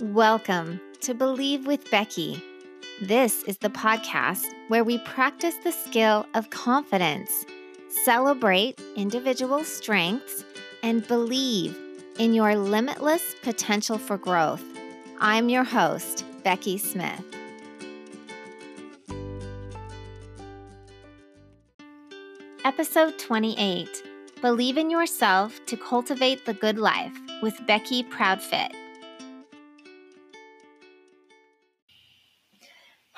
Welcome to Believe with Becky. This is the podcast where we practice the skill of confidence, celebrate individual strengths, and believe in your limitless potential for growth. I'm your host, Becky Smith. Episode 28 Believe in Yourself to Cultivate the Good Life with Becky Proudfit.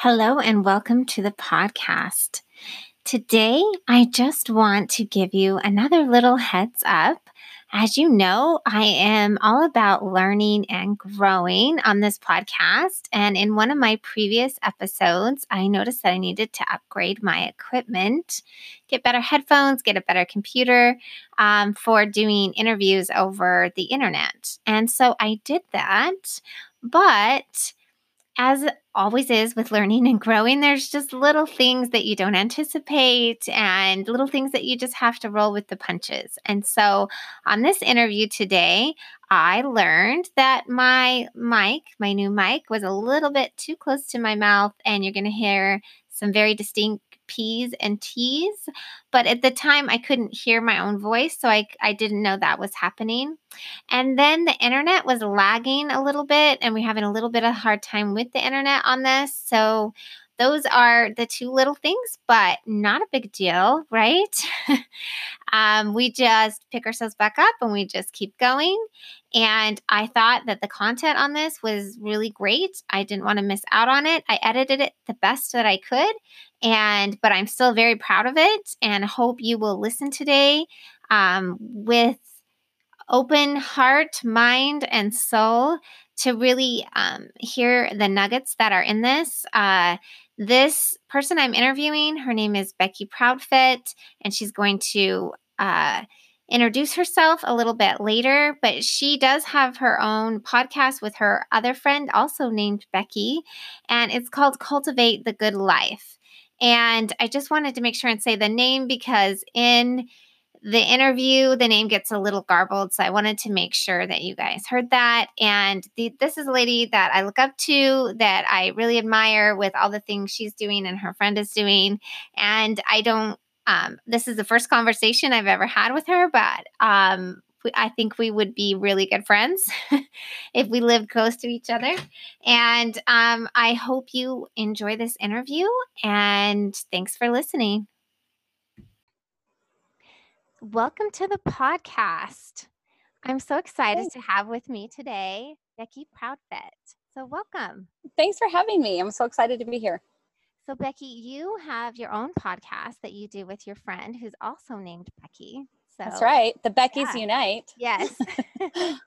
Hello, and welcome to the podcast. Today, I just want to give you another little heads up. As you know, I am all about learning and growing on this podcast. And in one of my previous episodes, I noticed that I needed to upgrade my equipment, get better headphones, get a better computer um, for doing interviews over the internet. And so I did that. But as always is with learning and growing, there's just little things that you don't anticipate and little things that you just have to roll with the punches. And so on this interview today, I learned that my mic, my new mic, was a little bit too close to my mouth, and you're going to hear some very distinct P's and T's. But at the time, I couldn't hear my own voice, so I, I didn't know that was happening. And then the internet was lagging a little bit, and we're having a little bit of a hard time with the internet on this. So those are the two little things, but not a big deal, right? um, we just pick ourselves back up and we just keep going. And I thought that the content on this was really great. I didn't want to miss out on it. I edited it the best that I could, and but I'm still very proud of it. And hope you will listen today um, with open heart, mind, and soul to really um, hear the nuggets that are in this. Uh, this person I'm interviewing, her name is Becky Proudfit, and she's going to uh, introduce herself a little bit later. But she does have her own podcast with her other friend, also named Becky, and it's called Cultivate the Good Life. And I just wanted to make sure and say the name because in the interview, the name gets a little garbled. So I wanted to make sure that you guys heard that. And the, this is a lady that I look up to, that I really admire with all the things she's doing and her friend is doing. And I don't, um, this is the first conversation I've ever had with her, but um, I think we would be really good friends if we lived close to each other. And um, I hope you enjoy this interview. And thanks for listening. Welcome to the podcast. I'm so excited Thanks. to have with me today Becky Proudfit. So, welcome. Thanks for having me. I'm so excited to be here. So, Becky, you have your own podcast that you do with your friend who's also named Becky. So, That's right. The Beckies yeah. Unite. Yes.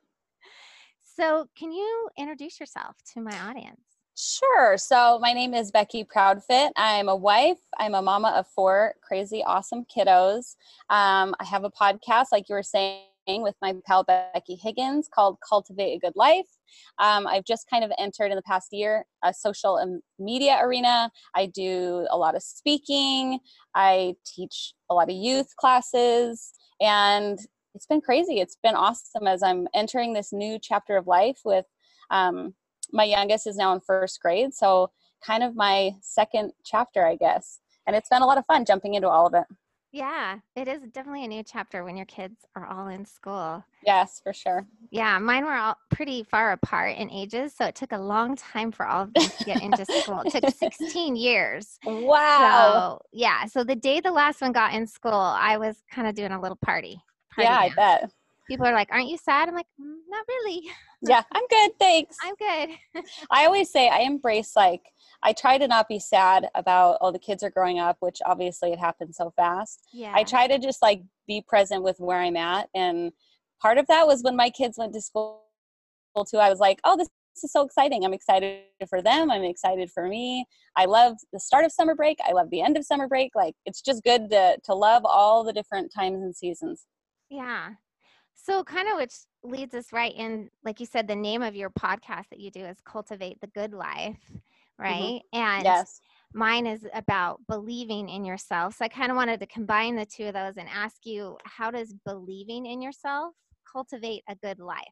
so, can you introduce yourself to my audience? Sure. So my name is Becky Proudfit. I'm a wife. I'm a mama of four crazy, awesome kiddos. Um, I have a podcast, like you were saying, with my pal Becky Higgins called Cultivate a Good Life. Um, I've just kind of entered in the past year a social and media arena. I do a lot of speaking. I teach a lot of youth classes, and it's been crazy. It's been awesome as I'm entering this new chapter of life with. Um, my youngest is now in first grade, so kind of my second chapter, I guess. And it's been a lot of fun jumping into all of it. Yeah, it is definitely a new chapter when your kids are all in school. Yes, for sure. Yeah, mine were all pretty far apart in ages, so it took a long time for all of them to get into school. It took 16 years. Wow. So, yeah, so the day the last one got in school, I was kind of doing a little party. party yeah, I bet. People are like, "Aren't you sad?" I'm like, mm, "Not really." yeah, I'm good. Thanks. I'm good. I always say I embrace like I try to not be sad about oh the kids are growing up, which obviously it happens so fast. Yeah. I try to just like be present with where I'm at and part of that was when my kids went to school too. I was like, "Oh, this this is so exciting. I'm excited for them. I'm excited for me. I love the start of summer break. I love the end of summer break. Like it's just good to to love all the different times and seasons. Yeah. So, kind of which leads us right in, like you said, the name of your podcast that you do is Cultivate the Good Life, mm-hmm. right? Mm-hmm. And yes. mine is about believing in yourself. So, I kind of wanted to combine the two of those and ask you how does believing in yourself cultivate a good life?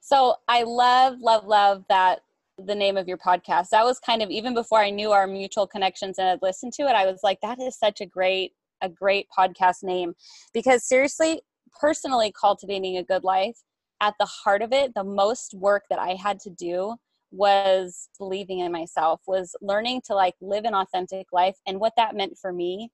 So I love, love, love that the name of your podcast. That was kind of even before I knew our mutual connections and had listened to it. I was like, that is such a great, a great podcast name because seriously, personally, cultivating a good life at the heart of it, the most work that I had to do was believing in myself was learning to like live an authentic life and what that meant for me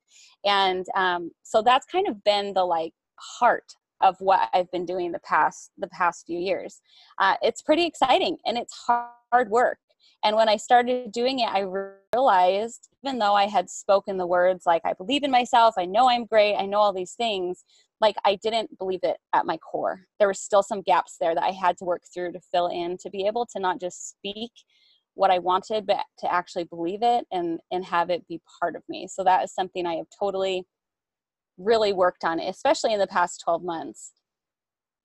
and um, so that's kind of been the like heart of what I've been doing the past the past few years. Uh, it's pretty exciting and it's hard work. And when I started doing it, I realized even though I had spoken the words like I believe in myself, I know I'm great, I know all these things, like I didn't believe it at my core. There were still some gaps there that I had to work through to fill in to be able to not just speak what I wanted, but to actually believe it and and have it be part of me. So that is something I have totally really worked on, especially in the past 12 months.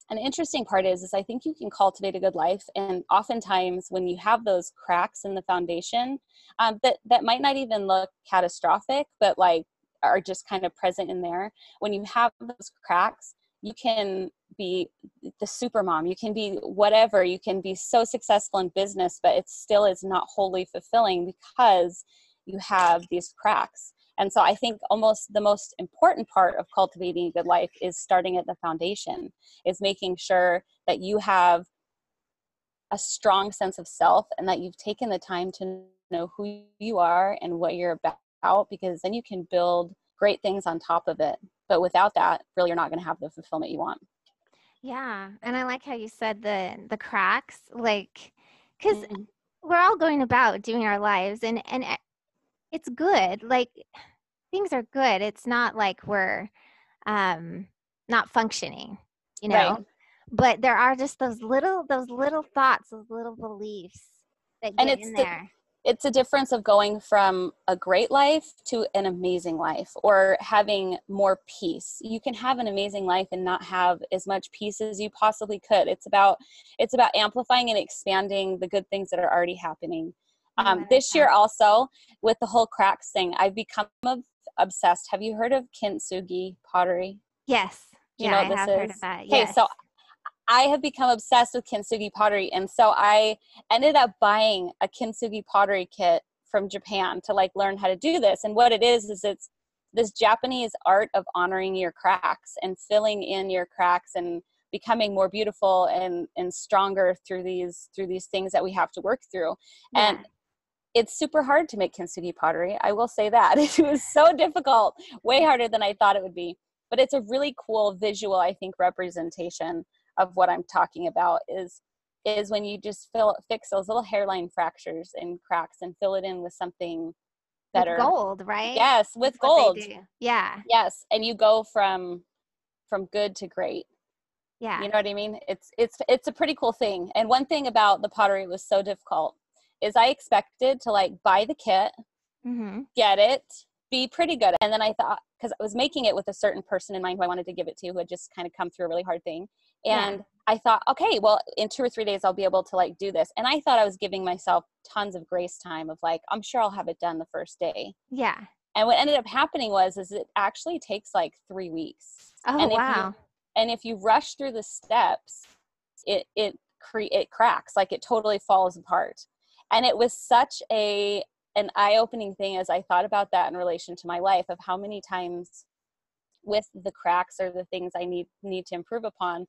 An interesting part is, is I think you can cultivate a good life, and oftentimes when you have those cracks in the foundation, um, that that might not even look catastrophic, but like are just kind of present in there. When you have those cracks, you can be the super mom. You can be whatever. You can be so successful in business but it still is not wholly fulfilling because you have these cracks. And so I think almost the most important part of cultivating a good life is starting at the foundation, is making sure that you have a strong sense of self and that you've taken the time to know who you are and what you're about, because then you can build great things on top of it. But without that, really, you're not going to have the fulfillment you want. Yeah, and I like how you said the the cracks, like, because mm-hmm. we're all going about doing our lives, and and it's good. Like things are good. It's not like we're um not functioning, you know. Right. But there are just those little those little thoughts, those little beliefs that get and it's in the, there. It's a difference of going from a great life to an amazing life or having more peace. You can have an amazing life and not have as much peace as you possibly could. It's about it's about amplifying and expanding the good things that are already happening um, this year also with the whole cracks thing, I've become obsessed. Have you heard of kintsugi pottery? Yes. Do you yeah, know I this is? Okay, yes. so I have become obsessed with kintsugi pottery, and so I ended up buying a kintsugi pottery kit from Japan to like learn how to do this. And what it is is it's this Japanese art of honoring your cracks and filling in your cracks and becoming more beautiful and and stronger through these through these things that we have to work through. Yeah. And it's super hard to make kintsugi pottery. I will say that. It was so difficult, way harder than I thought it would be. But it's a really cool visual, I think, representation of what I'm talking about is is when you just fill fix those little hairline fractures and cracks and fill it in with something better. With gold, right? Yes, with That's gold. Yeah. Yes, and you go from from good to great. Yeah. You know what I mean? It's it's it's a pretty cool thing. And one thing about the pottery was so difficult is I expected to like buy the kit, mm-hmm. get it, be pretty good. And then I thought, because I was making it with a certain person in mind who I wanted to give it to who had just kind of come through a really hard thing. And yeah. I thought, okay, well, in two or three days, I'll be able to like do this. And I thought I was giving myself tons of grace time of like, I'm sure I'll have it done the first day. Yeah. And what ended up happening was, is it actually takes like three weeks. Oh, and wow. You, and if you rush through the steps, it, it, cre- it cracks, like it totally falls apart and it was such a an eye-opening thing as i thought about that in relation to my life of how many times with the cracks or the things i need need to improve upon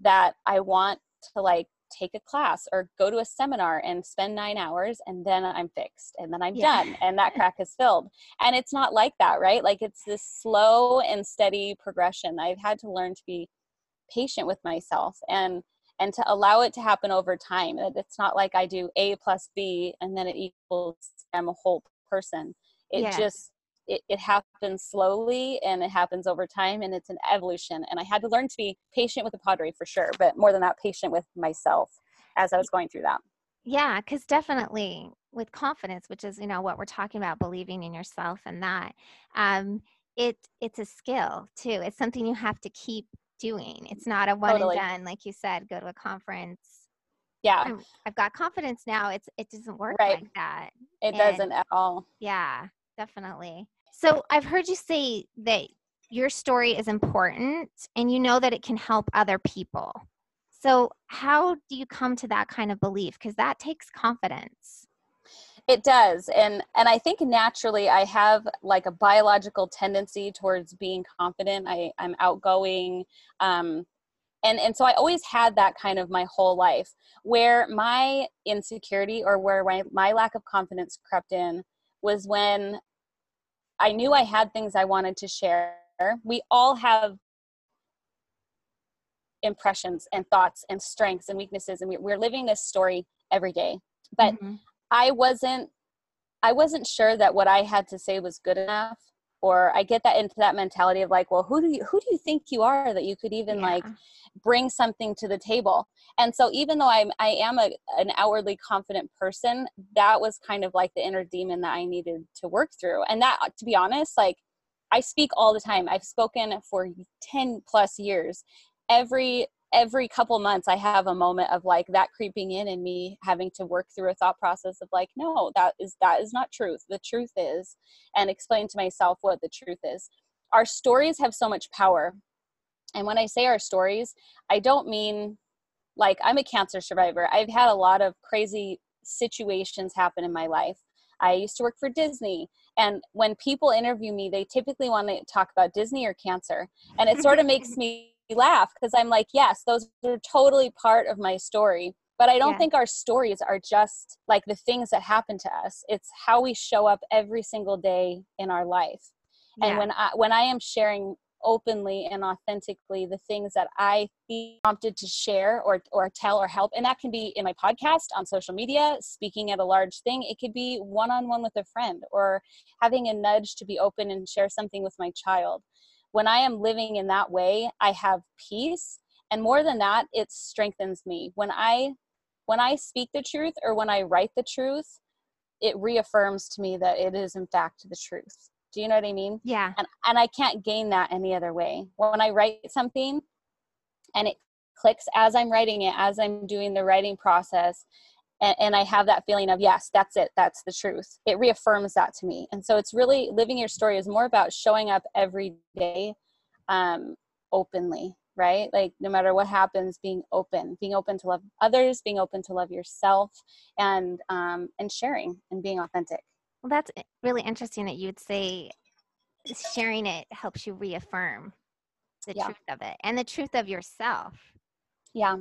that i want to like take a class or go to a seminar and spend nine hours and then i'm fixed and then i'm yeah. done and that crack is filled and it's not like that right like it's this slow and steady progression i've had to learn to be patient with myself and and to allow it to happen over time. It's not like I do A plus B and then it equals I'm a whole person. It yeah. just it, it happens slowly and it happens over time and it's an evolution. And I had to learn to be patient with the pottery for sure, but more than that, patient with myself as I was going through that. Yeah, because definitely with confidence, which is you know what we're talking about, believing in yourself and that. Um, it it's a skill too. It's something you have to keep doing. It's not a one totally. and done, like you said, go to a conference. Yeah. i have got confidence now. It's it doesn't work right. like that. It and doesn't at all. Yeah, definitely. So I've heard you say that your story is important and you know that it can help other people. So, how do you come to that kind of belief? Because that takes confidence. It does. And and I think naturally I have like a biological tendency towards being confident. I, I'm outgoing. Um, and and so I always had that kind of my whole life where my insecurity or where my, my lack of confidence crept in was when I knew I had things I wanted to share. We all have impressions and thoughts and strengths and weaknesses and we're living this story every day but mm-hmm. i wasn't i wasn't sure that what i had to say was good enough or i get that into that mentality of like well who do you who do you think you are that you could even yeah. like bring something to the table? And so even though i'm i am a, an outwardly confident person that was kind of like the inner demon that i needed to work through. And that to be honest like i speak all the time. I've spoken for 10 plus years. Every every couple months i have a moment of like that creeping in and me having to work through a thought process of like no that is that is not truth the truth is and explain to myself what the truth is our stories have so much power and when i say our stories i don't mean like i'm a cancer survivor i've had a lot of crazy situations happen in my life I used to work for Disney. And when people interview me, they typically want to talk about Disney or cancer. And it sort of makes me laugh because I'm like, yes, those are totally part of my story. But I don't yeah. think our stories are just like the things that happen to us. It's how we show up every single day in our life. Yeah. And when I when I am sharing openly and authentically the things that I feel prompted to share or or tell or help, and that can be in my podcast, on social media, speaking at a large thing. It could be one on one with a friend, or having a nudge to be open and share something with my child when I am living in that way, I have peace. And more than that, it strengthens me. When I when I speak the truth or when I write the truth, it reaffirms to me that it is in fact the truth. Do you know what I mean? Yeah. And and I can't gain that any other way. When I write something and it clicks as I'm writing it, as I'm doing the writing process, and, and I have that feeling of yes, that's it, that's the truth. It reaffirms that to me, and so it's really living your story is more about showing up every day, um, openly, right? Like no matter what happens, being open, being open to love others, being open to love yourself, and um, and sharing and being authentic. Well, that's really interesting that you'd say sharing it helps you reaffirm the yeah. truth of it and the truth of yourself. Yeah.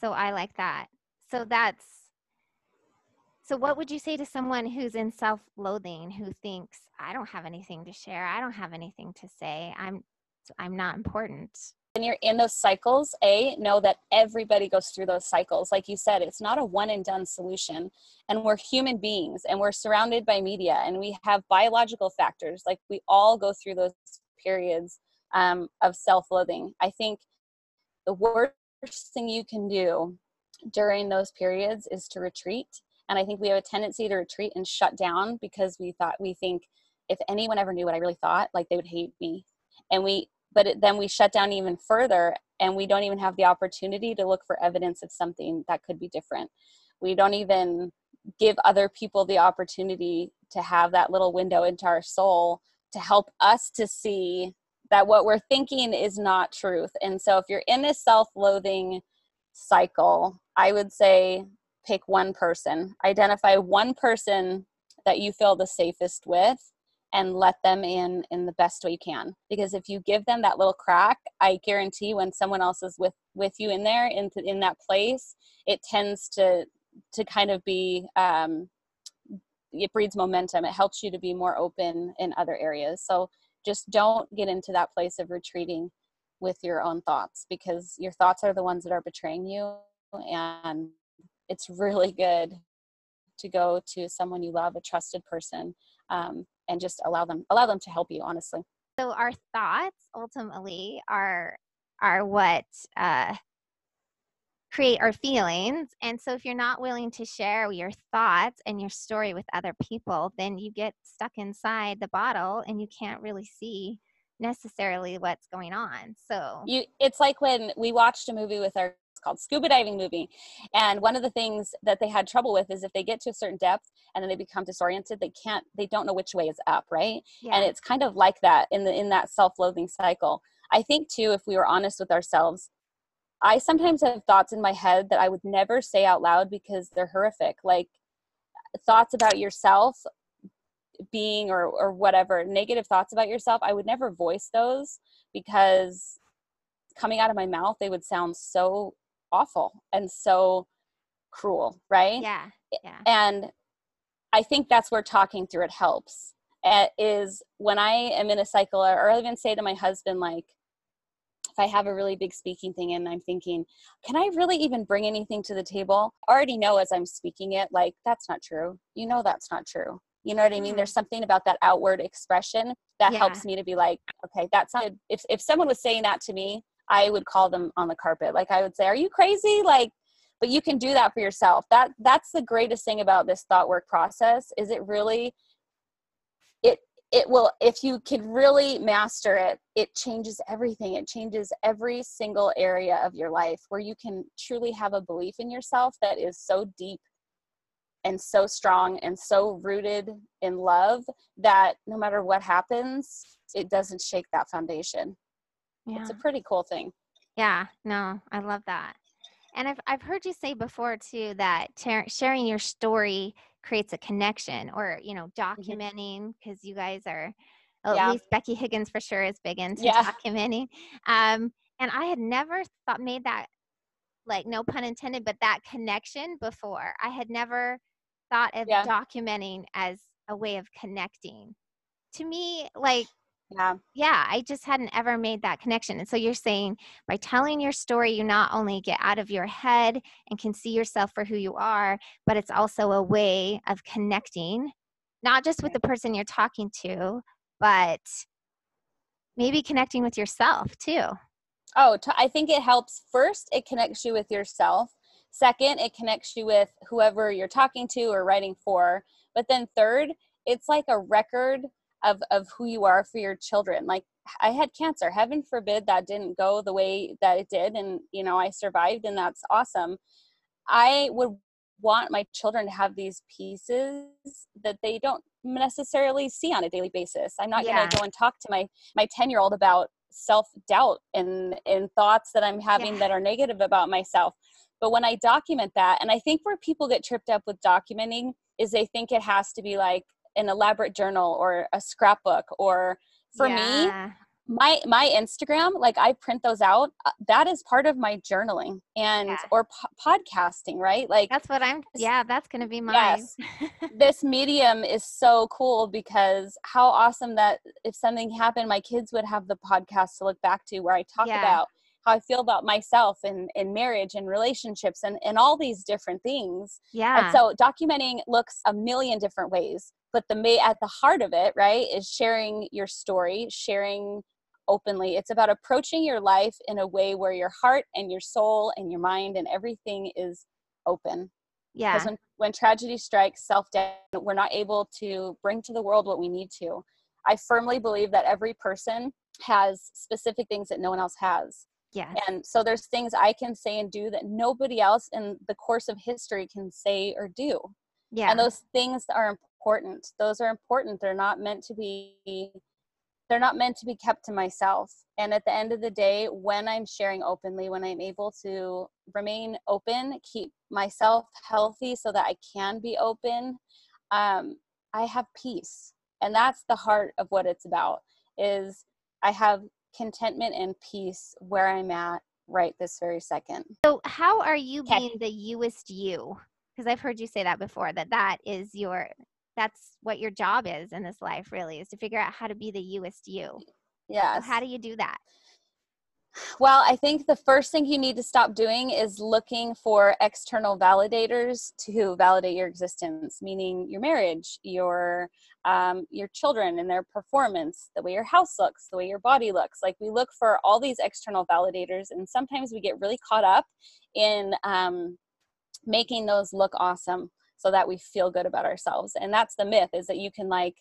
So I like that. So that's so, what would you say to someone who's in self loathing, who thinks, I don't have anything to share, I don't have anything to say, I'm, I'm not important? When you're in those cycles, A, know that everybody goes through those cycles. Like you said, it's not a one and done solution. And we're human beings and we're surrounded by media and we have biological factors. Like we all go through those periods um, of self loathing. I think the worst thing you can do during those periods is to retreat and i think we have a tendency to retreat and shut down because we thought we think if anyone ever knew what i really thought like they would hate me. And we but it, then we shut down even further and we don't even have the opportunity to look for evidence of something that could be different. We don't even give other people the opportunity to have that little window into our soul to help us to see that what we're thinking is not truth. And so if you're in this self-loathing cycle i would say pick one person. Identify one person that you feel the safest with and let them in in the best way you can. Because if you give them that little crack i guarantee when someone else is with with you in there in, in that place it tends to to kind of be um, it breeds momentum. It helps you to be more open in other areas. So just don't get into that place of retreating with your own thoughts because your thoughts are the ones that are betraying you and it's really good to go to someone you love, a trusted person, um, and just allow them allow them to help you. Honestly. So our thoughts ultimately are are what uh, create our feelings. And so if you're not willing to share your thoughts and your story with other people, then you get stuck inside the bottle and you can't really see necessarily what's going on. So you it's like when we watched a movie with our called Scuba Diving Movie. And one of the things that they had trouble with is if they get to a certain depth and then they become disoriented, they can't, they don't know which way is up, right? Yeah. And it's kind of like that in the in that self-loathing cycle. I think too, if we were honest with ourselves, I sometimes have thoughts in my head that I would never say out loud because they're horrific. Like thoughts about yourself being or or whatever negative thoughts about yourself i would never voice those because coming out of my mouth they would sound so awful and so cruel right yeah yeah and i think that's where talking through it helps uh, is when i am in a cycle or i even say to my husband like if i have a really big speaking thing and i'm thinking can i really even bring anything to the table I already know as i'm speaking it like that's not true you know that's not true you know what I mean? Mm-hmm. There's something about that outward expression that yeah. helps me to be like, okay, that's not, if, if someone was saying that to me, I would call them on the carpet. Like I would say, are you crazy? Like, but you can do that for yourself. That that's the greatest thing about this thought work process is it really, it, it will, if you can really master it, it changes everything. It changes every single area of your life where you can truly have a belief in yourself that is so deep and so strong and so rooted in love that no matter what happens, it doesn't shake that foundation. Yeah. It's a pretty cool thing. Yeah, no, I love that. And I've, I've heard you say before too that ter- sharing your story creates a connection or, you know, mm-hmm. documenting because mm-hmm. you guys are, at yeah. least Becky Higgins for sure is big into yeah. documenting. Um, and I had never thought, made that like no pun intended, but that connection before. I had never thought of yeah. documenting as a way of connecting. To me, like, yeah. yeah, I just hadn't ever made that connection. And so you're saying by telling your story, you not only get out of your head and can see yourself for who you are, but it's also a way of connecting, not just with the person you're talking to, but maybe connecting with yourself too. Oh, t- I think it helps. First, it connects you with yourself. Second, it connects you with whoever you're talking to or writing for. But then third, it's like a record of, of who you are for your children. Like I had cancer. Heaven forbid that didn't go the way that it did. And, you know, I survived and that's awesome. I would want my children to have these pieces that they don't necessarily see on a daily basis. I'm not yeah. going to go and talk to my my 10 year old about self doubt and and thoughts that I'm having yeah. that are negative about myself. But when I document that, and I think where people get tripped up with documenting is they think it has to be like an elaborate journal or a scrapbook or for yeah. me my my instagram like i print those out uh, that is part of my journaling and yeah. or po- podcasting right like that's what i'm yeah that's gonna be mine yes this medium is so cool because how awesome that if something happened my kids would have the podcast to look back to where i talk yeah. about how I feel about myself and in marriage and relationships and, and all these different things. Yeah. And so documenting looks a million different ways. But the may at the heart of it, right, is sharing your story, sharing openly. It's about approaching your life in a way where your heart and your soul and your mind and everything is open. Yeah. Because when, when tragedy strikes, self doubt, we're not able to bring to the world what we need to. I firmly believe that every person has specific things that no one else has. Yeah. And so there's things I can say and do that nobody else in the course of history can say or do. Yeah. And those things are important. Those are important. They're not meant to be they're not meant to be kept to myself. And at the end of the day, when I'm sharing openly, when I'm able to remain open, keep myself healthy so that I can be open, um, I have peace. And that's the heart of what it's about is I have contentment and peace where I'm at right this very second. So, how are you okay. being the youest you? Because I've heard you say that before that that is your that's what your job is in this life really is to figure out how to be the youest you. Yeah. So how do you do that? Well, I think the first thing you need to stop doing is looking for external validators to validate your existence, meaning your marriage, your um, your children and their performance, the way your house looks, the way your body looks. Like we look for all these external validators, and sometimes we get really caught up in um, making those look awesome so that we feel good about ourselves. And that's the myth: is that you can like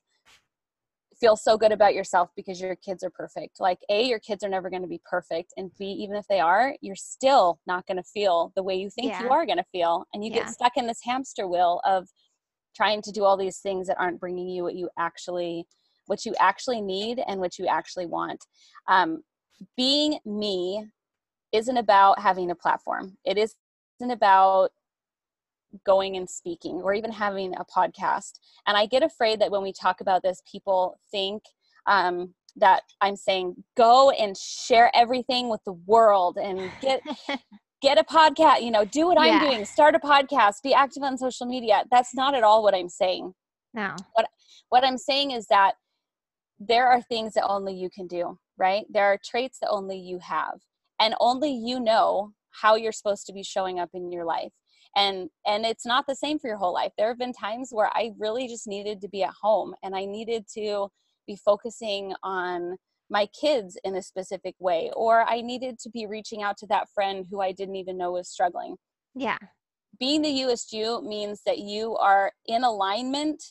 feel so good about yourself because your kids are perfect. Like, A, your kids are never going to be perfect. And B, even if they are, you're still not going to feel the way you think yeah. you are going to feel. And you yeah. get stuck in this hamster wheel of trying to do all these things that aren't bringing you what you actually what you actually need and what you actually want um, being me isn't about having a platform. It isn't about going and speaking or even having a podcast. And I get afraid that when we talk about this, people think um, that I'm saying go and share everything with the world and get get a podcast, you know, do what yeah. I'm doing, start a podcast, be active on social media. That's not at all what I'm saying. No. What what I'm saying is that there are things that only you can do, right? There are traits that only you have. And only you know how you're supposed to be showing up in your life. And and it's not the same for your whole life. There have been times where I really just needed to be at home and I needed to be focusing on my kids in a specific way or i needed to be reaching out to that friend who i didn't even know was struggling yeah being the youest you means that you are in alignment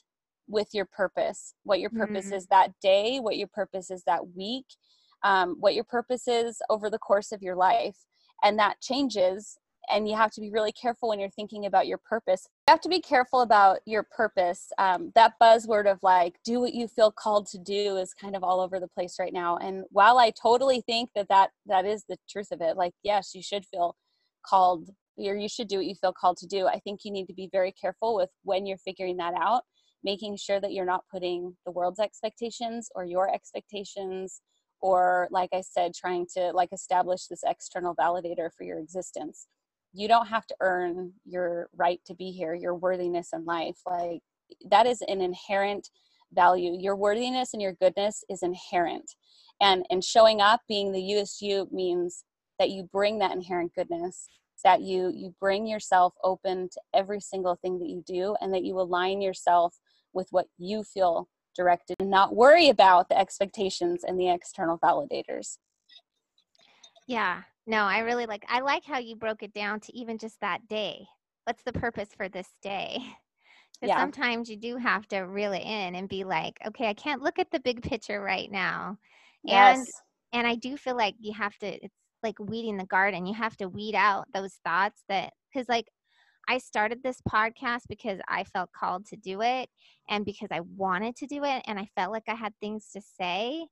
with your purpose what your purpose mm-hmm. is that day what your purpose is that week um, what your purpose is over the course of your life and that changes and you have to be really careful when you're thinking about your purpose. You have to be careful about your purpose um, that buzzword of like do what you feel called to do is kind of all over the place right now and while i totally think that that that is the truth of it like yes you should feel called or you should do what you feel called to do i think you need to be very careful with when you're figuring that out making sure that you're not putting the world's expectations or your expectations or like i said trying to like establish this external validator for your existence you don't have to earn your right to be here your worthiness in life like that is an inherent value. Your worthiness and your goodness is inherent. And and showing up being the youest you means that you bring that inherent goodness that you you bring yourself open to every single thing that you do and that you align yourself with what you feel directed and not worry about the expectations and the external validators. Yeah no, I really like I like how you broke it down to even just that day. What's the purpose for this day? Because yeah. sometimes you do have to reel it in and be like, okay, I can't look at the big picture right now. Yes. And and I do feel like you have to it's like weeding the garden. You have to weed out those thoughts that cuz like I started this podcast because I felt called to do it and because I wanted to do it and I felt like I had things to say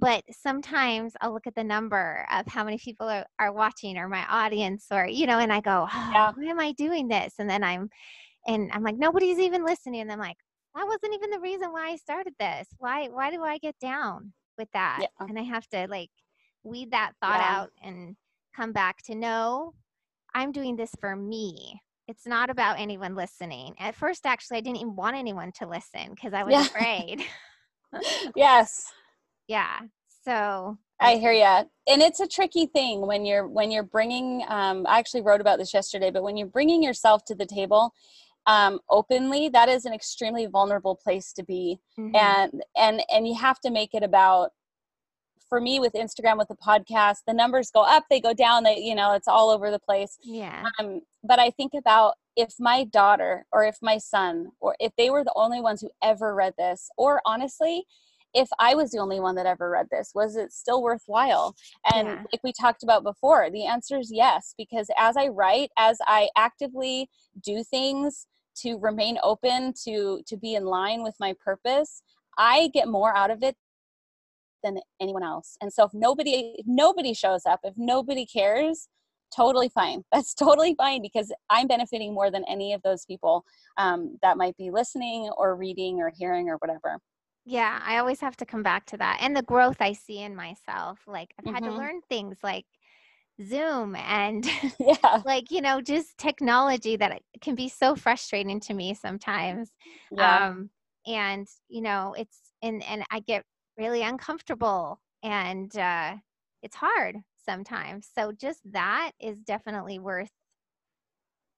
but sometimes I'll look at the number of how many people are, are watching or my audience or you know and I go oh, yeah. why am I doing this and then I'm and I'm like nobody's even listening and I'm like that wasn't even the reason why I started this why why do I get down with that yeah. and I have to like weed that thought yeah. out and come back to know I'm doing this for me it's not about anyone listening at first actually I didn't even want anyone to listen because I was yeah. afraid yes yeah so i hear you and it's a tricky thing when you're when you're bringing um, i actually wrote about this yesterday but when you're bringing yourself to the table um, openly that is an extremely vulnerable place to be. Mm-hmm. and and and you have to make it about for me with instagram with the podcast the numbers go up they go down they you know it's all over the place. Yeah. Um, but i think about if my daughter or if my son or if they were the only ones who ever read this or honestly if I was the only one that ever read this, was it still worthwhile? And yeah. like we talked about before, the answer is yes, because as I write, as I actively do things to remain open, to to be in line with my purpose, I get more out of it than anyone else. And so if nobody if nobody shows up, if nobody cares, totally fine. That's totally fine because I'm benefiting more than any of those people um, that might be listening or reading or hearing or whatever. Yeah, I always have to come back to that. And the growth I see in myself. Like I've had mm-hmm. to learn things like Zoom and yeah. like, you know, just technology that can be so frustrating to me sometimes. Yeah. Um and you know, it's and and I get really uncomfortable and uh it's hard sometimes. So just that is definitely worth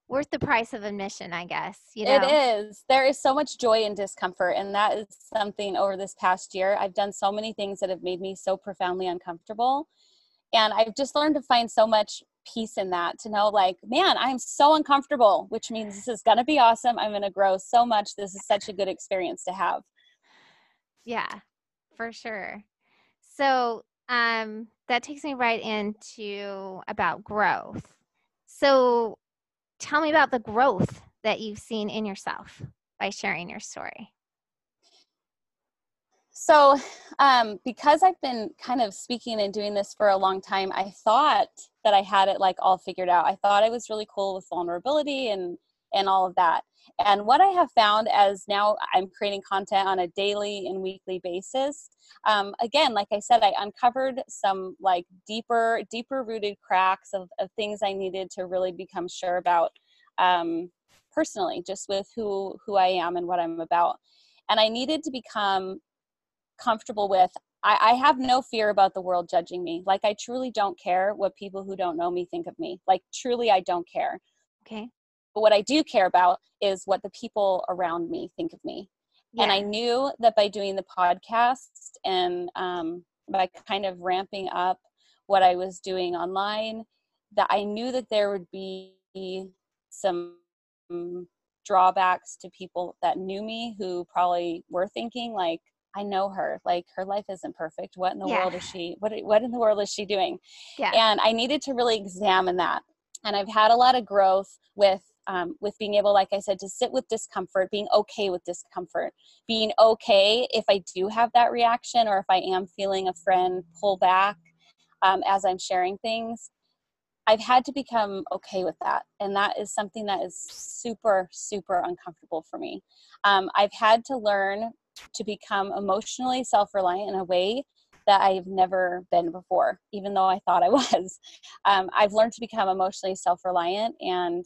worth the price of admission, I guess. You know? It is. There is so much joy in discomfort. And that is something over this past year. I've done so many things that have made me so profoundly uncomfortable. And I've just learned to find so much peace in that to know, like, man, I'm so uncomfortable, which means this is going to be awesome. I'm going to grow so much. This is such a good experience to have. Yeah, for sure. So, um, that takes me right into about growth. So, tell me about the growth that you've seen in yourself by sharing your story. So, um, because I've been kind of speaking and doing this for a long time, I thought that I had it like all figured out. I thought I was really cool with vulnerability and and all of that. And what I have found as now I'm creating content on a daily and weekly basis, um, again, like I said, I uncovered some like deeper, deeper rooted cracks of, of things I needed to really become sure about um, personally, just with who who I am and what I'm about. And I needed to become comfortable with I, I, have no fear about the world judging me. Like I truly don't care what people who don't know me think of me. Like truly I don't care. Okay. But what I do care about is what the people around me think of me. Yeah. And I knew that by doing the podcast and um, by kind of ramping up what I was doing online, that I knew that there would be some drawbacks to people that knew me who probably were thinking like I know her. Like her life isn't perfect. What in the yeah. world is she? What what in the world is she doing? Yeah. And I needed to really examine that. And I've had a lot of growth with um, with being able, like I said, to sit with discomfort, being okay with discomfort, being okay if I do have that reaction or if I am feeling a friend pull back um, as I'm sharing things. I've had to become okay with that. And that is something that is super, super uncomfortable for me. Um, I've had to learn to become emotionally self reliant in a way that I've never been before, even though I thought I was. Um, I've learned to become emotionally self reliant and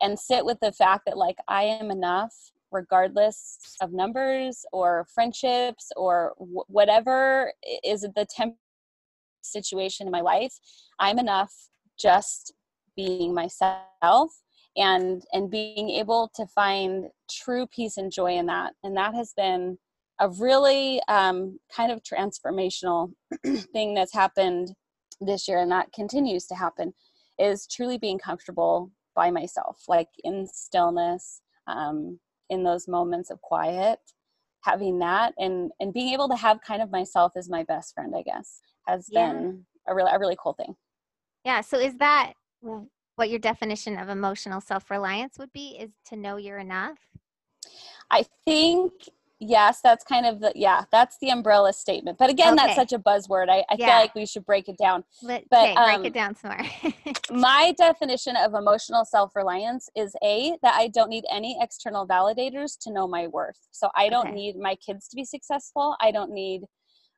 and sit with the fact that like I am enough regardless of numbers or friendships or w- whatever is the temp situation in my life i'm enough just being myself and and being able to find true peace and joy in that. And that has been a really um, kind of transformational thing that's happened this year and that continues to happen is truly being comfortable by myself, like in stillness, um, in those moments of quiet, having that and and being able to have kind of myself as my best friend, I guess, has yeah. been a really a really cool thing. Yeah. So is that what your definition of emotional self reliance would be? Is to know you're enough? I think yes that's kind of the yeah that's the umbrella statement but again okay. that's such a buzzword i, I yeah. feel like we should break it down but okay, um, break it down some more my definition of emotional self-reliance is a that i don't need any external validators to know my worth so i don't okay. need my kids to be successful i don't need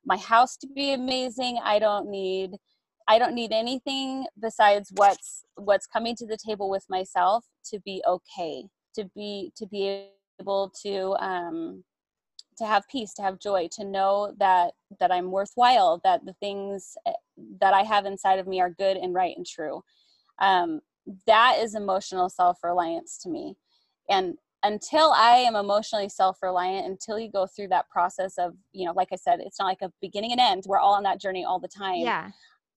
my house to be amazing i don't need i don't need anything besides what's what's coming to the table with myself to be okay to be to be able to um to have peace to have joy to know that that i'm worthwhile that the things eh, that i have inside of me are good and right and true. Um, that is emotional self-reliance to me. And until i am emotionally self-reliant until you go through that process of you know like i said it's not like a beginning and end. We're all on that journey all the time. Yeah.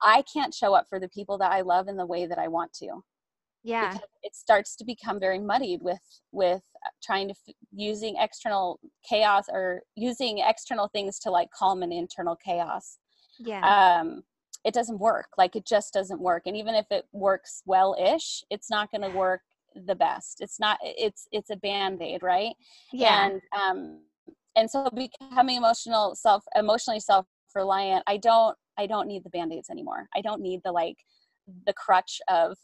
I can't show up for the people that i love in the way that i want to yeah. it starts to become very muddied with with trying to f- using external chaos or using external things to like calm an internal chaos. Yeah. Um it doesn't work. Like it just doesn't work. And even if it works well-ish it's not going to work the best. It's not it's it's a band-aid right? Yeah. And um and so becoming emotional self emotionally self-reliant i don't i don't need the band-aids anymore. I don't need the like the crutch of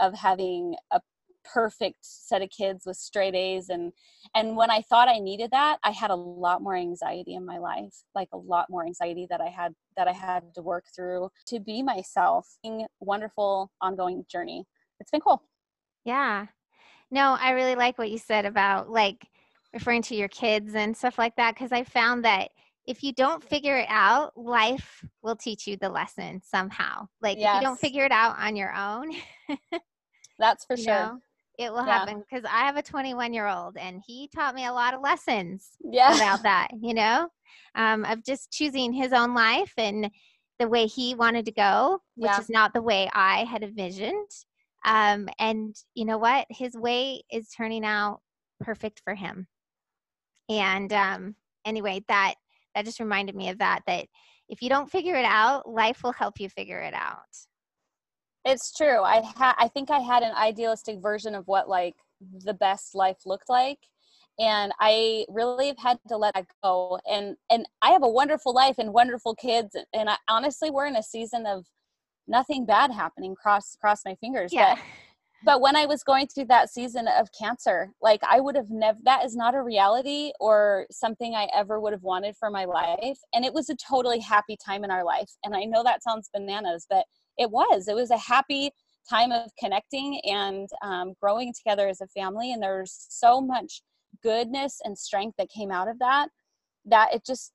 of having a perfect set of kids with straight A's and and when I thought I needed that, I had a lot more anxiety in my life, like a lot more anxiety that I had that I had to work through to be myself. Wonderful ongoing journey. It's been cool. Yeah. No, I really like what you said about like referring to your kids and stuff like that because I found that if you don't figure it out, life will teach you the lesson somehow. Like yes. if you don't figure it out on your own, that's for sure. Know, it will yeah. happen because I have a 21 year old and he taught me a lot of lessons yeah. about that, you know, um, of just choosing his own life and the way he wanted to go, which yeah. is not the way I had envisioned. Um, and you know what? His way is turning out perfect for him. And um, anyway, that that just reminded me of that that if you don't figure it out life will help you figure it out it's true i had i think i had an idealistic version of what like the best life looked like and I really have had to let that go. And and I have a wonderful life and wonderful kids. And I, honestly, we're in a season of nothing bad happening. Cross cross my fingers. Yeah. But, but when I was going through that season of cancer, like I would have never. That is not a reality or something I ever would have wanted for my life. And it was a totally happy time in our life. And I know that sounds bananas, but it was. It was a happy time of connecting and um, growing together as a family. And there's so much goodness and strength that came out of that that it just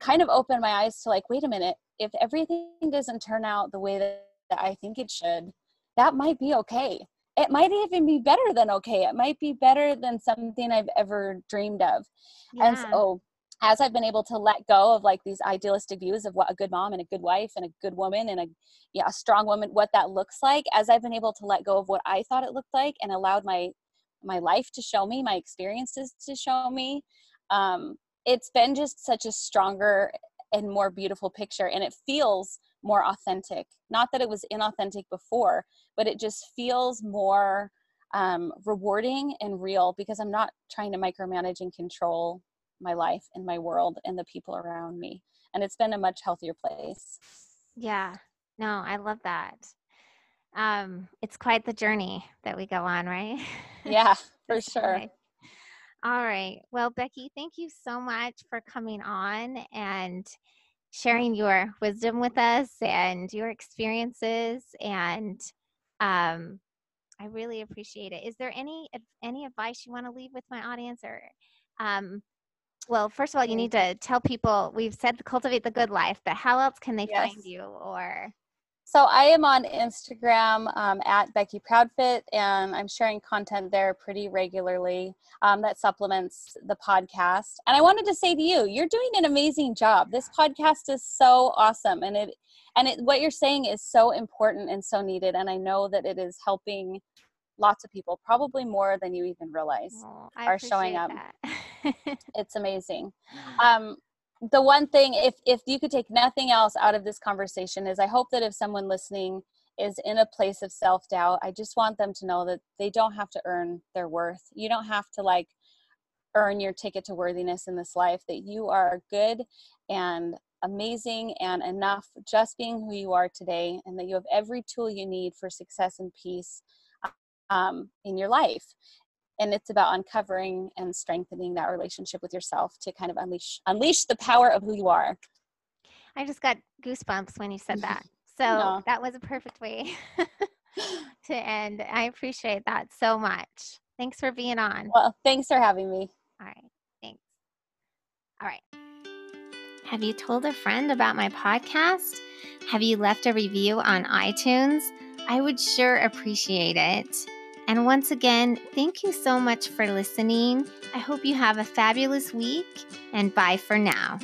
kind of opened my eyes to like wait a minute if everything doesn't turn out the way that i think it should that might be okay it might even be better than okay it might be better than something i've ever dreamed of yeah. and so as i've been able to let go of like these idealistic views of what a good mom and a good wife and a good woman and a yeah a strong woman what that looks like as i've been able to let go of what i thought it looked like and allowed my my life to show me, my experiences to show me. Um, it's been just such a stronger and more beautiful picture, and it feels more authentic. Not that it was inauthentic before, but it just feels more um, rewarding and real because I'm not trying to micromanage and control my life and my world and the people around me. And it's been a much healthier place. Yeah. No, I love that um, it's quite the journey that we go on, right? Yeah, for sure. All right. Well, Becky, thank you so much for coming on and sharing your wisdom with us and your experiences. And um, I really appreciate it. Is there any any advice you want to leave with my audience, or um, well, first of all, you need to tell people we've said cultivate the good life, but how else can they yes. find you or so I am on Instagram um, at Becky Proudfit, and I'm sharing content there pretty regularly um, that supplements the podcast. And I wanted to say to you, you're doing an amazing job. This podcast is so awesome, and it and it, what you're saying is so important and so needed. And I know that it is helping lots of people, probably more than you even realize, oh, are showing up. It's amazing. Um, the one thing if if you could take nothing else out of this conversation is i hope that if someone listening is in a place of self-doubt i just want them to know that they don't have to earn their worth. You don't have to like earn your ticket to worthiness in this life that you are good and amazing and enough just being who you are today and that you have every tool you need for success and peace um, in your life and it's about uncovering and strengthening that relationship with yourself to kind of unleash unleash the power of who you are. I just got goosebumps when you said that. So no. that was a perfect way to end. I appreciate that so much. Thanks for being on. Well thanks for having me. All right. Thanks. All right. Have you told a friend about my podcast? Have you left a review on itunes? I would sure appreciate it and once again, thank you so much for listening. I hope you have a fabulous week, and bye for now.